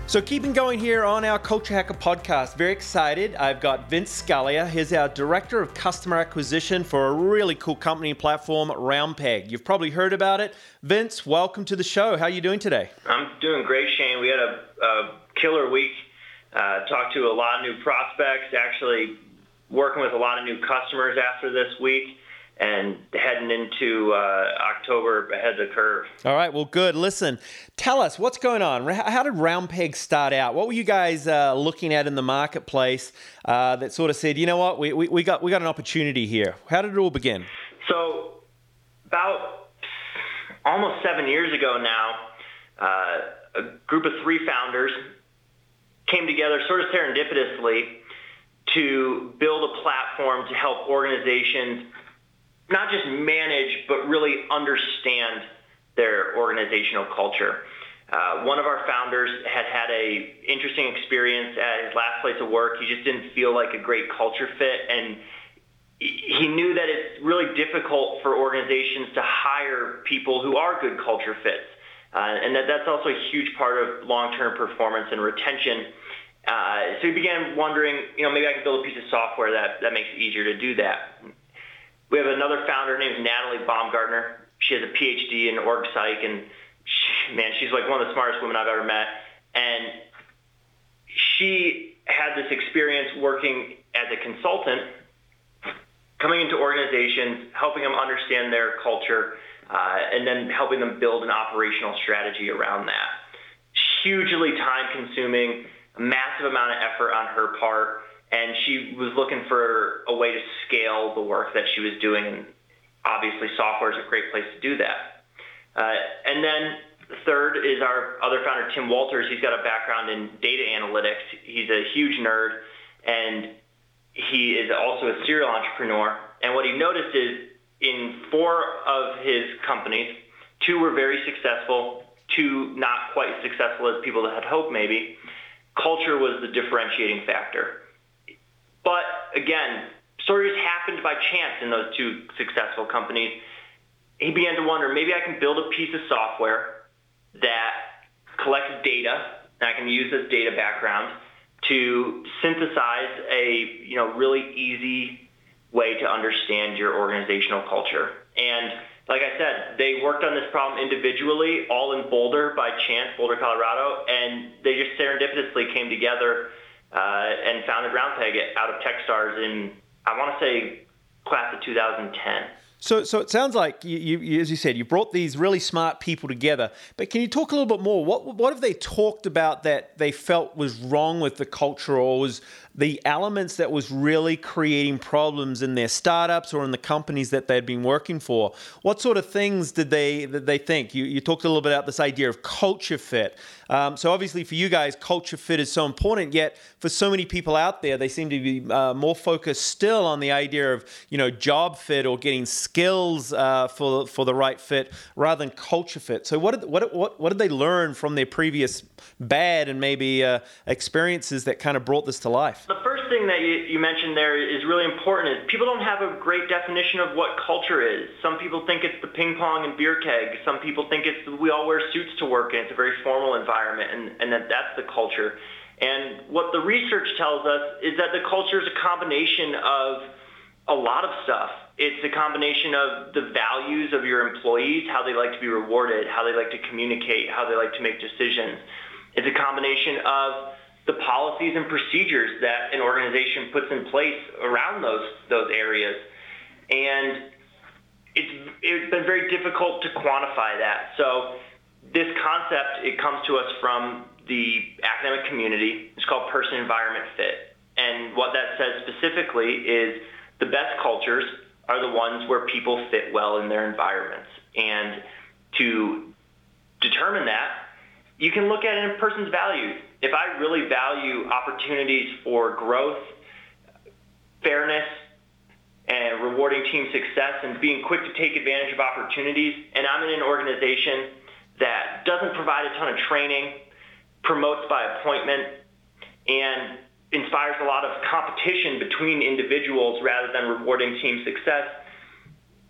[SPEAKER 1] So, keeping going here on our Culture Hacker podcast, very excited. I've got Vince Scalia. He's our Director of Customer Acquisition for a really cool company platform, RoundPegg. You've probably heard about it. Vince, welcome to the show. How are you doing today?
[SPEAKER 3] I'm doing great, Shane. We had a, a killer week. Uh, talked to a lot of new prospects, actually working with a lot of new customers after this week and heading into uh, October ahead of the curve.
[SPEAKER 1] All right, well, good. Listen, tell us what's going on. How did Round RoundPegg start out? What were you guys uh, looking at in the marketplace uh, that sort of said, you know what, we, we, we, got we got an opportunity here? How did it all begin?
[SPEAKER 3] So, about almost seven years ago now, uh, a group of three founders came together sort of serendipitously to build a platform to help organizations not just manage, but really understand their organizational culture. Uh, one of our founders had had a interesting experience at his last place of work. He just didn't feel like a great culture fit, and he knew that it's really difficult for organizations to hire people who are good culture fits, uh, and that that's also a huge part of long-term performance and retention. Uh, so he began wondering, you know, maybe I can build a piece of software that, that makes it easier to do that. We have another founder named Natalie Baumgartner. She has a PhD in org psych, and she, man, she's like one of the smartest women I've ever met. And she had this experience working as a consultant coming into organizations, helping them understand their culture, uh, and then helping them build an operational strategy around that. Hugely time consuming, massive amount of effort on her part, and she was looking for a way to scale the work that she was doing, and obviously software is a great place to do that. Uh, and then third is our other founder, Tim Walters. He's got a background in data analytics. He's a huge nerd, and he is also a serial entrepreneur. And what he noticed is in four of his companies, two were very successful, two not quite successful as people had hoped maybe. Culture was the differentiating factor. But again, stories happened by chance in those two successful companies. He began to wonder maybe I can build a piece of software that collects data, and I can use this data background to synthesize a you know really easy way to understand your organizational culture. And like I said, they worked on this problem individually, all in Boulder by chance, Boulder, Colorado, and they just serendipitously came together Uh, and founded RoundPegg out of TechStars in I want to say class of 2010.
[SPEAKER 1] So, so it sounds like you, you, as you said, you brought these really smart people together. But can you talk a little bit more? What, what have they talked about that they felt was wrong with the culture, or was the elements that was really creating problems in their startups or in the companies that they'd been working for? What sort of things did they did they think? You, you talked a little bit about this idea of culture fit. Um, so obviously for you guys, culture fit is so important. Yet for so many people out there, they seem to be uh, more focused still on the idea of you know job fit or getting skills uh, for for the right fit rather than culture fit. So what did, what what what did they learn from their previous bad and maybe uh, experiences that kind of brought this to life?
[SPEAKER 3] The first thing that you, you mentioned there is really important is people don't have a great definition of what culture is. Some people think it's the ping pong and beer keg. Some people think it's we all wear suits to work and it's a very formal environment and, and that that's the culture. And what the research tells us is that the culture is a combination of a lot of stuff. It's a combination of the values of your employees, how they like to be rewarded, how they like to communicate, how they like to make decisions. It's a combination of the policies and procedures that an organization puts in place around those those areas. And it's it's been very difficult to quantify that. So this concept it comes to us from the academic community. It's called person environment fit. And what that says specifically is the best cultures are the ones where people fit well in their environments. And to determine that, you can look at a person's values if I really value opportunities for growth, fairness, and rewarding team success and being quick to take advantage of opportunities, and I'm in an organization that doesn't provide a ton of training, promotes by appointment, and inspires a lot of competition between individuals rather than rewarding team success,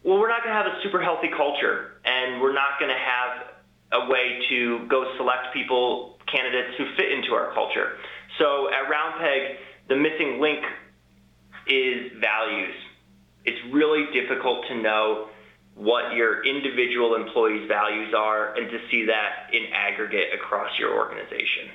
[SPEAKER 3] well, we're not going to have a super healthy culture, and we're not going to have a way to go select people candidates who fit into our culture. So at RoundPegg, the missing link is values. It's really difficult to know what your individual employees' values are and to see that in aggregate across your organization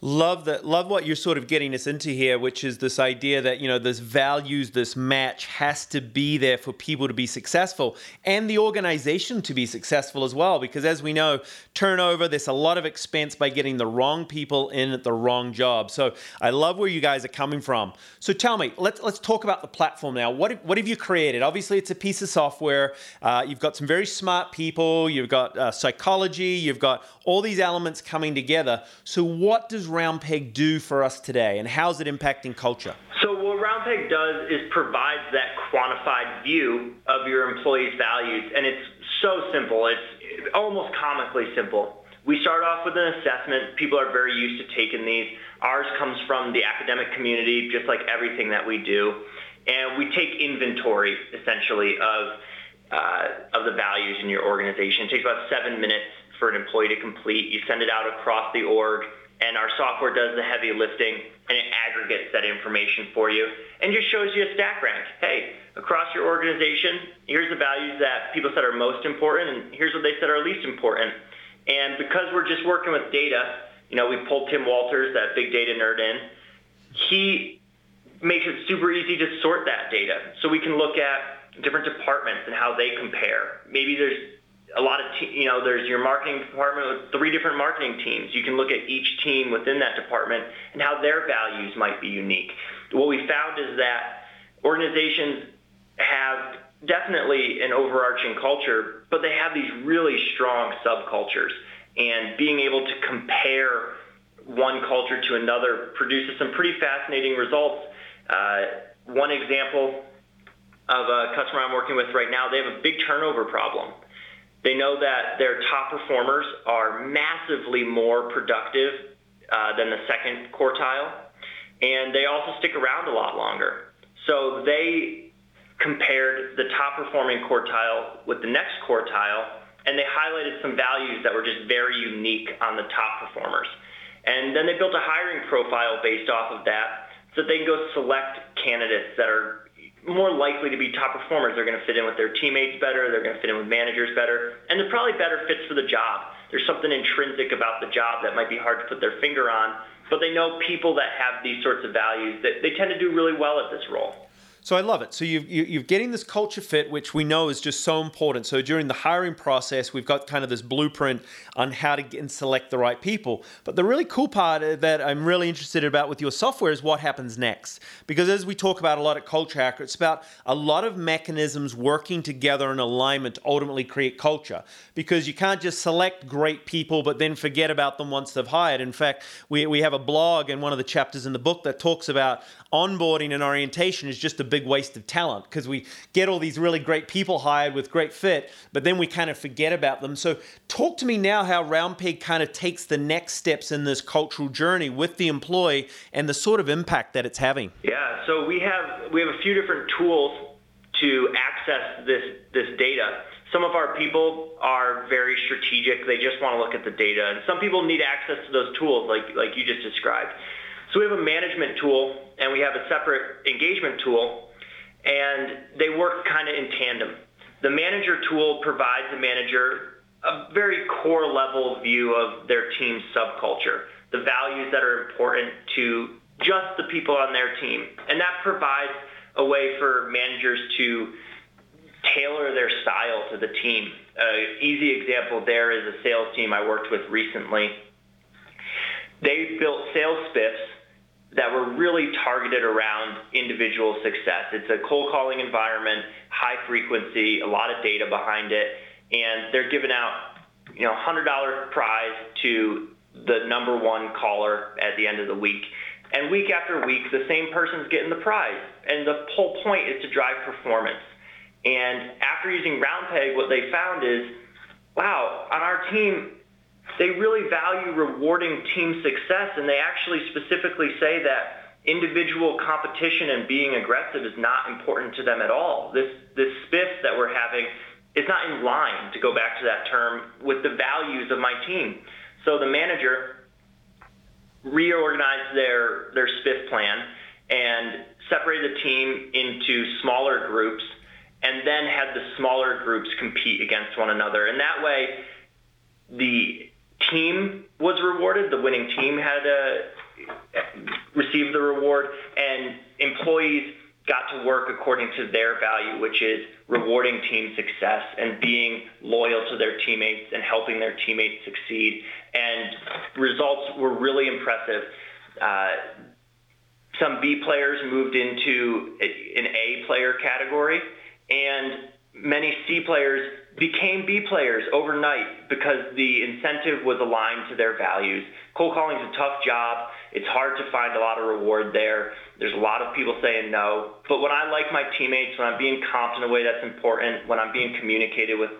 [SPEAKER 1] love that love what you're sort of getting us into here which is this idea that you know this values this match has to be there for people to be successful and the organization to be successful as well. Because as we know turnover there's a lot of expense by getting the wrong people in at the wrong job. So i love where you guys are coming from. So tell me let's let's talk about the platform now. What what have you created? Obviously it's a piece of software. Uh, you've got some very smart people. You've got uh, psychology. You've got all these elements coming together. So what does RoundPegg do for us today, and how's it impacting culture?
[SPEAKER 3] So what RoundPegg Roundpegg does is provides that quantified view of your employees' values, and it's so simple. It's almost comically simple. We start off with an assessment. People are very used to taking these. Ours comes from the academic community, just like everything that we do. And we take inventory, essentially, of, uh, of the values in your organization. It takes about seven minutes for an employee to complete. You send it out across the org and our software does the heavy lifting and it aggregates that information for you and just shows you a stack rank. Hey, across your organization, here's the values that people said are most important and here's what they said are least important. And because we're just working with data, you know, we pulled Tim Walters, that big data nerd in. He makes it super easy to sort that data. So we can look at different departments and how they compare. Maybe there's a lot of, te- you know, there's your marketing department with three different marketing teams. You can look at each team within that department and how their values might be unique. What we found is that organizations have definitely an overarching culture, but they have these really strong subcultures. And being able to compare one culture to another produces some pretty fascinating results. Uh, one example of a customer I'm working with right now, they have a big turnover problem. They know that their top performers are massively more productive uh, than the second quartile, and they also stick around a lot longer. So they compared the top performing quartile with the next quartile, and they highlighted some values that were just very unique on the top performers. And then they built a hiring profile based off of that so they can go select candidates that are more likely to be top performers. They're going to fit in with their teammates better. They're going to fit in with managers better. And they're probably better fits for the job. There's something intrinsic about the job that might be hard to put their finger on, but they know people that have these sorts of values that they tend to do really well at this role.
[SPEAKER 1] So I love it. So you've, you, are getting this culture fit, which we know is just so important. So during the hiring process, we've got kind of this blueprint on how to get and select the right people. But the really cool part that I'm really interested about with your software is what happens next. Because as we talk about a lot at Culture Hacker, it's about a lot of mechanisms working together in alignment to ultimately create culture. Because you can't just select great people, but then forget about them once they've hired. In fact, we, we have a blog and one of the chapters in the book that talks about onboarding and orientation is just a big waste of talent because we get all these really great people hired with great fit, but then we kind of forget about them. So, talk to me now how Roundpegg kind of takes the next steps in this cultural journey with the employee and the sort of impact that it's having.
[SPEAKER 3] Yeah, so we have we have a few different tools to access this this data. Some of our people are very strategic. They just want to look at the data. And some people need access to those tools like like you just described. So we have a management tool and we have a separate engagement tool, and they work kind of in tandem. The manager tool provides the manager a very core level view of their team's subculture, the values that are important to just the people on their team. And that provides a way for managers to tailor their style to the team. An easy example there is a sales team I worked with recently. They built sales spiffs that were really targeted around individual success. It's a cold calling environment, high frequency, a lot of data behind it, and they're giving out, you know, $100 prize to the number one caller at the end of the week. And week after week, the same person's getting the prize. And the whole point is to drive performance. And after using Roundpegg, what they found is, wow, on our team, they really value rewarding team success, and they actually specifically say that individual competition and being aggressive is not important to them at all. This this spiff that we're having is not in line, to go back to that term, with the values of my team. So the manager reorganized their their spiff plan and separated the team into smaller groups and then had the smaller groups compete against one another. And that way the team was rewarded. The winning team had uh, received the reward, and employees got to work according to their value, which is rewarding team success and being loyal to their teammates and helping their teammates succeed. And results were really impressive. Uh, some B players moved into an A player category, and many C players became B players overnight because the incentive was aligned to their values. Cold calling is a tough job. It's hard to find a lot of reward there. There's a lot of people saying no. But when I like my teammates, when I'm being comped in a way that's important, when I'm being communicated with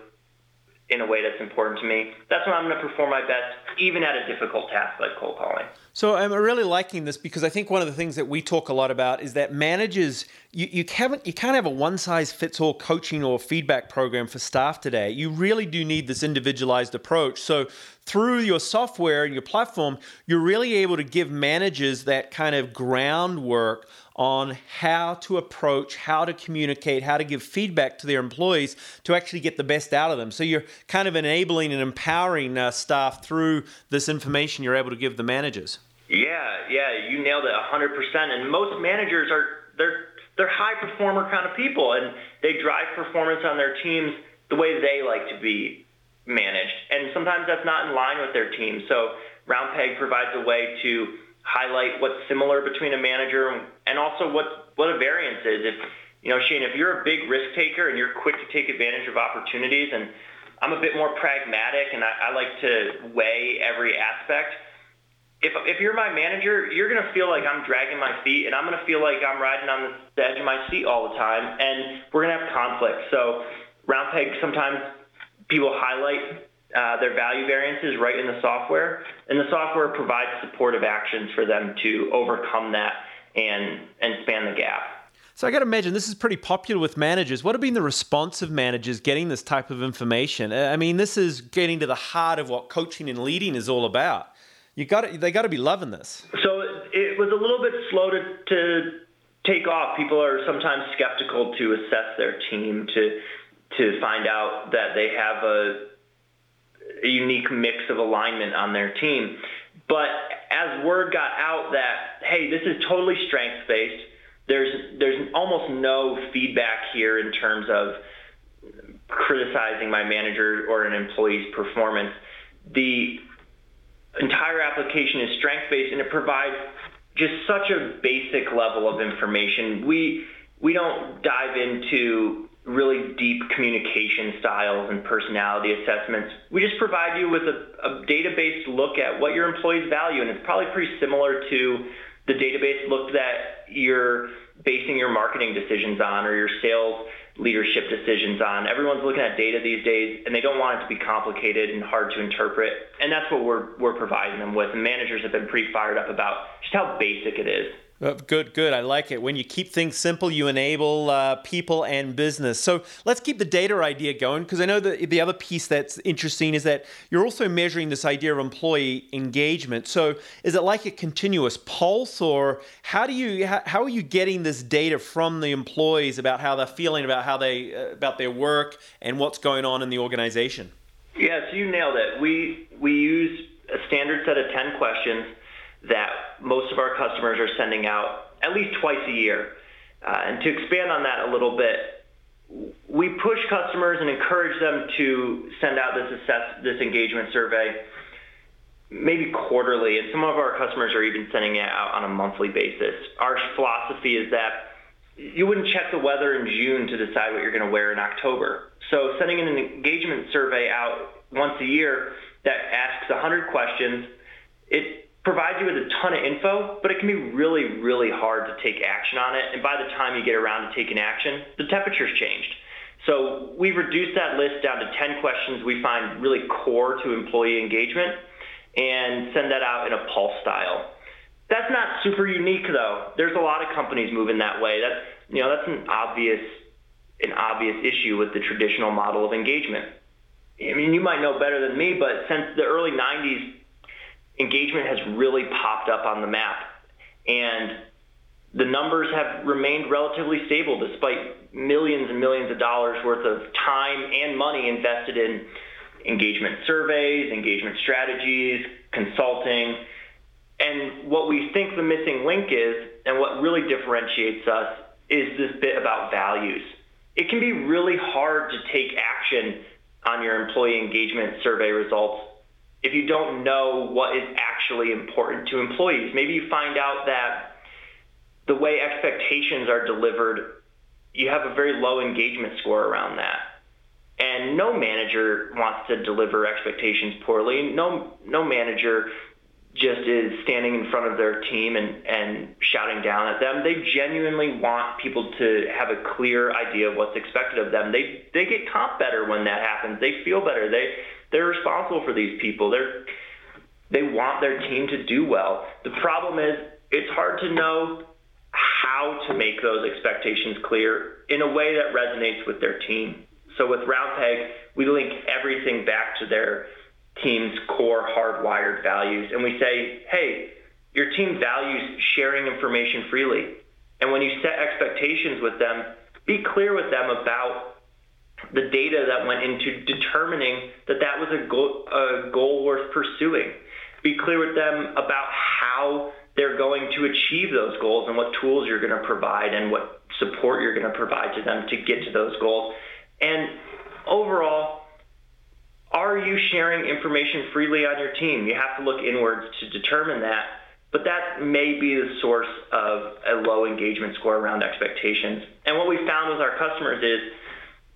[SPEAKER 3] in a way that's important to me, that's when I'm going to perform my best, even at a difficult task like cold calling.
[SPEAKER 1] So I'm really liking this because I think one of the things that we talk a lot about is that managers you, you can't you can't have a one size fits all coaching or feedback program for staff today. You really do need this individualized approach. So through your software and your platform, you're really able to give managers that kind of groundwork on how to approach, how to communicate, how to give feedback to their employees to actually get the best out of them. So you're kind of enabling and empowering uh, staff through this information you're able to give the managers.
[SPEAKER 3] Yeah, yeah, you nailed it 100%. And most managers are they're they're high performer kind of people, and they drive performance on their teams the way they like to be managed. And sometimes that's not in line with their team. So RoundPegg provides a way to highlight what's similar between a manager and also what what a variance is. If you know, Shane, if you're a big risk taker and you're quick to take advantage of opportunities, and I'm a bit more pragmatic and I, I like to weigh every aspect. If, if you're my manager, you're going to feel like I'm dragging my feet and I'm going to feel like I'm riding on the edge of my seat all the time and we're going to have conflict. So RoundPegg sometimes people highlight uh, their value variances right in the software, and the software provides supportive actions for them to overcome that and and span the gap.
[SPEAKER 1] So I got to imagine this is pretty popular with managers. What have been the response of managers getting this type of information? I mean, this is getting to the heart of what coaching and leading is all about. You got to, they got to be loving this.
[SPEAKER 3] So it was a little bit slow to, to take off. People are sometimes skeptical to assess their team to to find out that they have a a unique mix of alignment on their team. But as word got out that hey, this is totally strength based, there's there's almost no feedback here in terms of criticizing my manager or an employee's performance. The entire application is strength based and it provides just such a basic level of information. We we don't dive into really deep communication styles and personality assessments. We just provide you with a, a database look at what your employees value, and it's probably pretty similar to the database look that you're basing your marketing decisions on or your sales leadership decisions on. Everyone's looking at data these days, and they don't want it to be complicated and hard to interpret. And that's what we're, we're providing them with. And managers have been pretty fired up about just how basic it is.
[SPEAKER 1] Uh, good, good. I like it. When you keep things simple, you enable uh, people and business. So let's keep the data idea going because I know that the other piece that's interesting is that you're also measuring this idea of employee engagement. So is it like a continuous pulse, or how do you how are you getting this data from the employees about how they're feeling about how they uh, about their work and what's going on in the organization?
[SPEAKER 3] Yes, you nailed it. We we use a standard set of ten questions that most of our customers are sending out at least twice a year. Uh, and to expand on that a little bit, we push customers and encourage them to send out this assess this engagement survey maybe quarterly, and some of our customers are even sending it out on a monthly basis. Our philosophy is that you wouldn't check the weather in June to decide what you're going to wear in October. So sending an engagement survey out once a year that asks 100 questions, it provides you with a ton of info, but it can be really, really hard to take action on it. And by the time you get around to taking action, the temperature's changed. So we've reduced that list down to 10 questions we find really core to employee engagement and send that out in a pulse style. That's not super unique though. There's a lot of companies moving that way. That's you know that's an obvious an obvious issue with the traditional model of engagement. I mean, you might know better than me, but since the early 90s, engagement has really popped up on the map. And the numbers have remained relatively stable despite millions and millions of dollars worth of time and money invested in engagement surveys, engagement strategies, consulting. And what we think the missing link is, and what really differentiates us, is this bit about values. It can be really hard to take action on your employee engagement survey results if you don't know what is actually important to employees. Maybe you find out that the way expectations are delivered, you have a very low engagement score around that. And no manager wants to deliver expectations poorly. No, no manager just is standing in front of their team and, and shouting down at them. They genuinely want people to have a clear idea of what's expected of them. They they get comp better when that happens. They feel better. They they're responsible for these people. They're they want their team to do well. The problem is it's hard to know how to make those expectations clear in a way that resonates with their team. So with Roundpegg, we link everything back to their team's core hardwired values. And we say, hey, your team values sharing information freely. And when you set expectations with them, be clear with them about the data that went into determining that that was a goal, a goal worth pursuing. Be clear with them about how they're going to achieve those goals and what tools you're going to provide and what support you're going to provide to them to get to those goals. And overall, are you sharing information freely on your team? You have to look inwards to determine that. But that may be the source of a low engagement score around expectations. And what we found with our customers is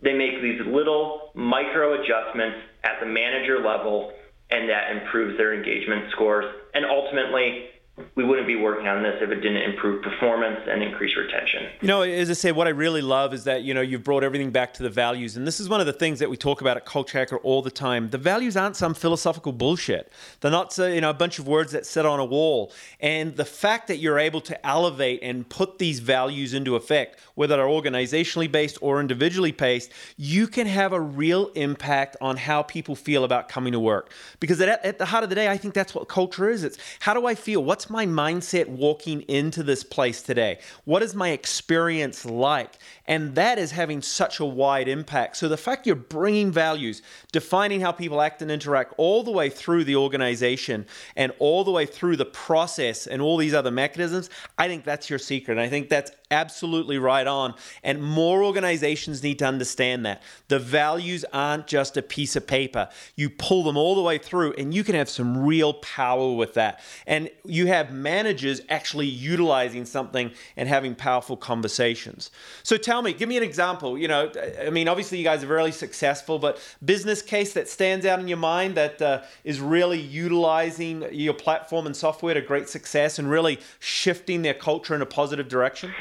[SPEAKER 3] they make these little micro adjustments at the manager level, and that improves their engagement scores. And ultimately, we wouldn't be working on this if it didn't improve performance and increase retention.
[SPEAKER 1] You know, as I say, what I really love is that, you know, you've brought everything back to the values. And this is one of the things that we talk about at Culture Hacker all the time. The values aren't some philosophical bullshit. They're not, uh, you know, a bunch of words that sit on a wall. And the fact that you're able to elevate and put these values into effect, whether they're organizationally based or individually based, you can have a real impact on how people feel about coming to work. Because at, at the heart of the day, I think that's what culture is. It's how do I feel? What's my mindset walking into this place today? What is my experience like? And that is having such a wide impact. So the fact you're bringing values, defining how people act and interact all the way through the organization and all the way through the process and all these other mechanisms, I think that's your secret. And I think that's absolutely right on. And more organizations need to understand that. The values aren't just a piece of paper. You pull them all the way through and you can have some real power with that. And you have managers actually utilizing something and having powerful conversations. So tell me, give me an example. You know, I mean, obviously you guys are really successful, but business case that stands out in your mind that uh, is really utilizing your platform and software to great success and really shifting their culture in a positive direction?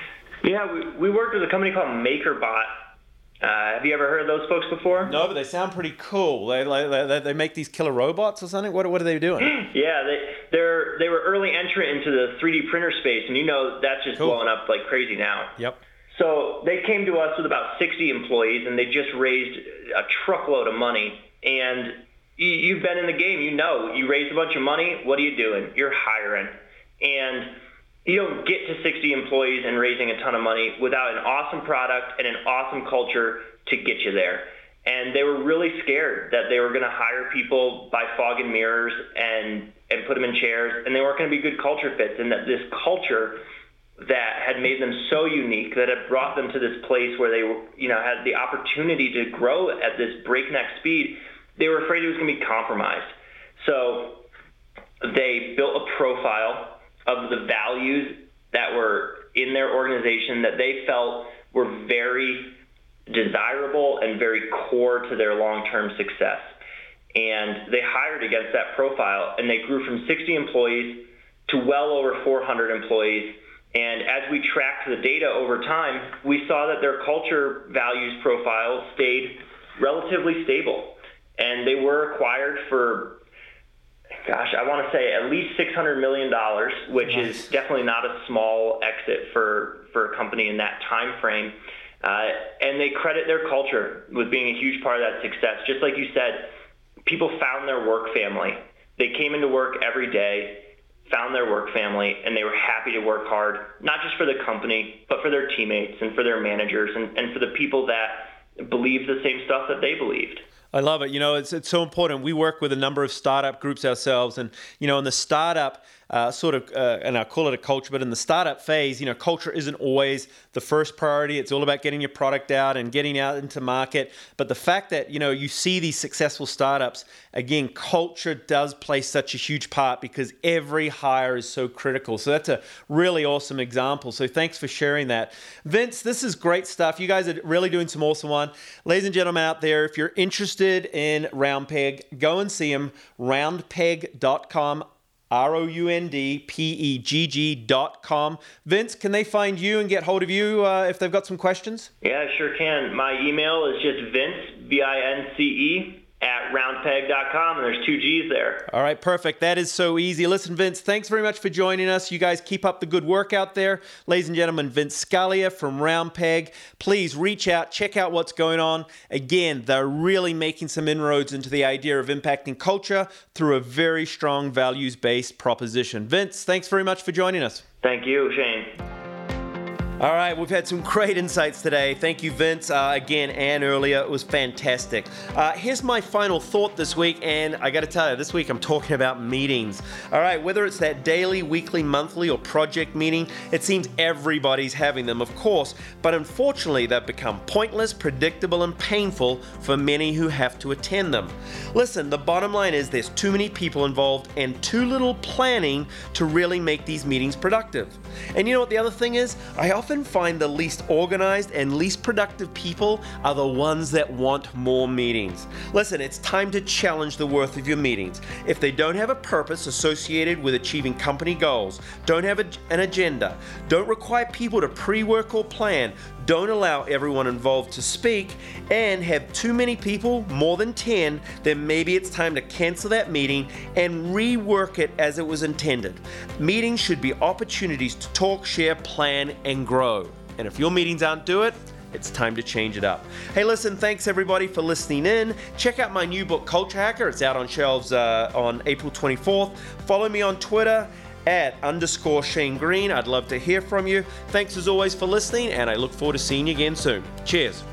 [SPEAKER 3] Yeah, we, we worked with a company called MakerBot. Uh, have you ever heard of those folks before?
[SPEAKER 1] No, but they sound pretty cool. They, like they, they make these killer robots or something. What, what are they doing?
[SPEAKER 3] yeah, they they're they were early entrant into the 3D printer space, and you know that's just cool. blowing up like crazy now.
[SPEAKER 1] Yep.
[SPEAKER 3] So they came to us with about 60 employees, and they just raised a truckload of money. And you, have been in the game, you know, you raise a bunch of money. What are you doing? You're hiring, and you don't get to 60 employees and raising a ton of money without an awesome product and an awesome culture to get you there. And they were really scared that they were going to hire people by fog and mirrors and and put them in chairs, and they weren't going to be good culture fits, and that this culture that had made them so unique that had brought them to this place where they you know had the opportunity to grow at this breakneck speed they were afraid it was going to be compromised so they built a profile of the values that were in their organization that they felt were very desirable and very core to their long-term success. And they hired against that profile and they grew from 60 employees to well over 400 employees. And as we tracked the data over time, we saw that their culture values profile stayed relatively stable. And they were acquired for gosh, I want to say at least $600 million, which nice. is definitely not a small exit for, for a company in that time frame. Uh, and they credit their culture with being a huge part of that success. Just like you said, people found their work family. They came into work every day, found their work family, and they were happy to work hard, not just for the company, but for their teammates and for their managers and, and for the people that believed the same stuff that they believed.
[SPEAKER 1] I love it. You know, it's, it's so important. We work with a number of startup groups ourselves, and you know, in the startup uh, sort of, uh, and I call it a culture, but in the startup phase, you know, culture isn't always the first priority. It's all about getting your product out and getting out into market. But the fact that you know you see these successful startups, again, culture does play such a huge part because every hire is so critical. So that's a really awesome example. So thanks for sharing that, Vince. This is great stuff. You guys are really doing some awesome one, ladies and gentlemen out there. If you're interested in Round Pegg, go and see them. Roundpegg.com. R O U N D P E G G dot com. Vince, can they find you and get hold of you uh, if they've got some questions?
[SPEAKER 3] Yeah, sure can. My email is just Vince, V I N C E, at roundpegg.com, and there's two G's there.
[SPEAKER 1] All right, perfect. That is so easy. Listen, Vince, thanks very much for joining us. You guys keep up the good work out there. Ladies and gentlemen, Vince Scalia from Roundpegg. Please reach out, check out what's going on. Again, they're really making some inroads into the idea of impacting culture through a very strong values based proposition. Vince, thanks very much for joining us.
[SPEAKER 3] Thank you, Shane.
[SPEAKER 1] All right, we've had some great insights today. Thank you, Vince. Uh, again, and earlier, it was fantastic. Uh, here's my final thought this week, and I got to tell you, this week I'm talking about meetings. All right, whether it's that daily, weekly, monthly, or project meeting, it seems everybody's having them, of course, but unfortunately, they've become pointless, predictable, and painful for many who have to attend them. Listen, the bottom line is there's too many people involved and too little planning to really make these meetings productive. And you know what the other thing is? I often find the least organized and least productive people are the ones that want more meetings. Listen, it's time to challenge the worth of your meetings. If they don't have a purpose associated with achieving company goals, don't have a, an agenda, don't require people to pre work or plan, don't allow everyone involved to speak, and have too many people, more than 10, then maybe it's time to cancel that meeting and rework it as it was intended. Meetings should be opportunities to talk, share, plan, and grow. And if your meetings aren't do it, it's time to change it up. Hey, listen, thanks everybody for listening in. Check out my new book, Culture Hacker. It's out on shelves uh, on April 24th. Follow me on Twitter at underscore Shane Green. I'd love to hear from you. Thanks as always for listening, and I look forward to seeing you again soon. Cheers.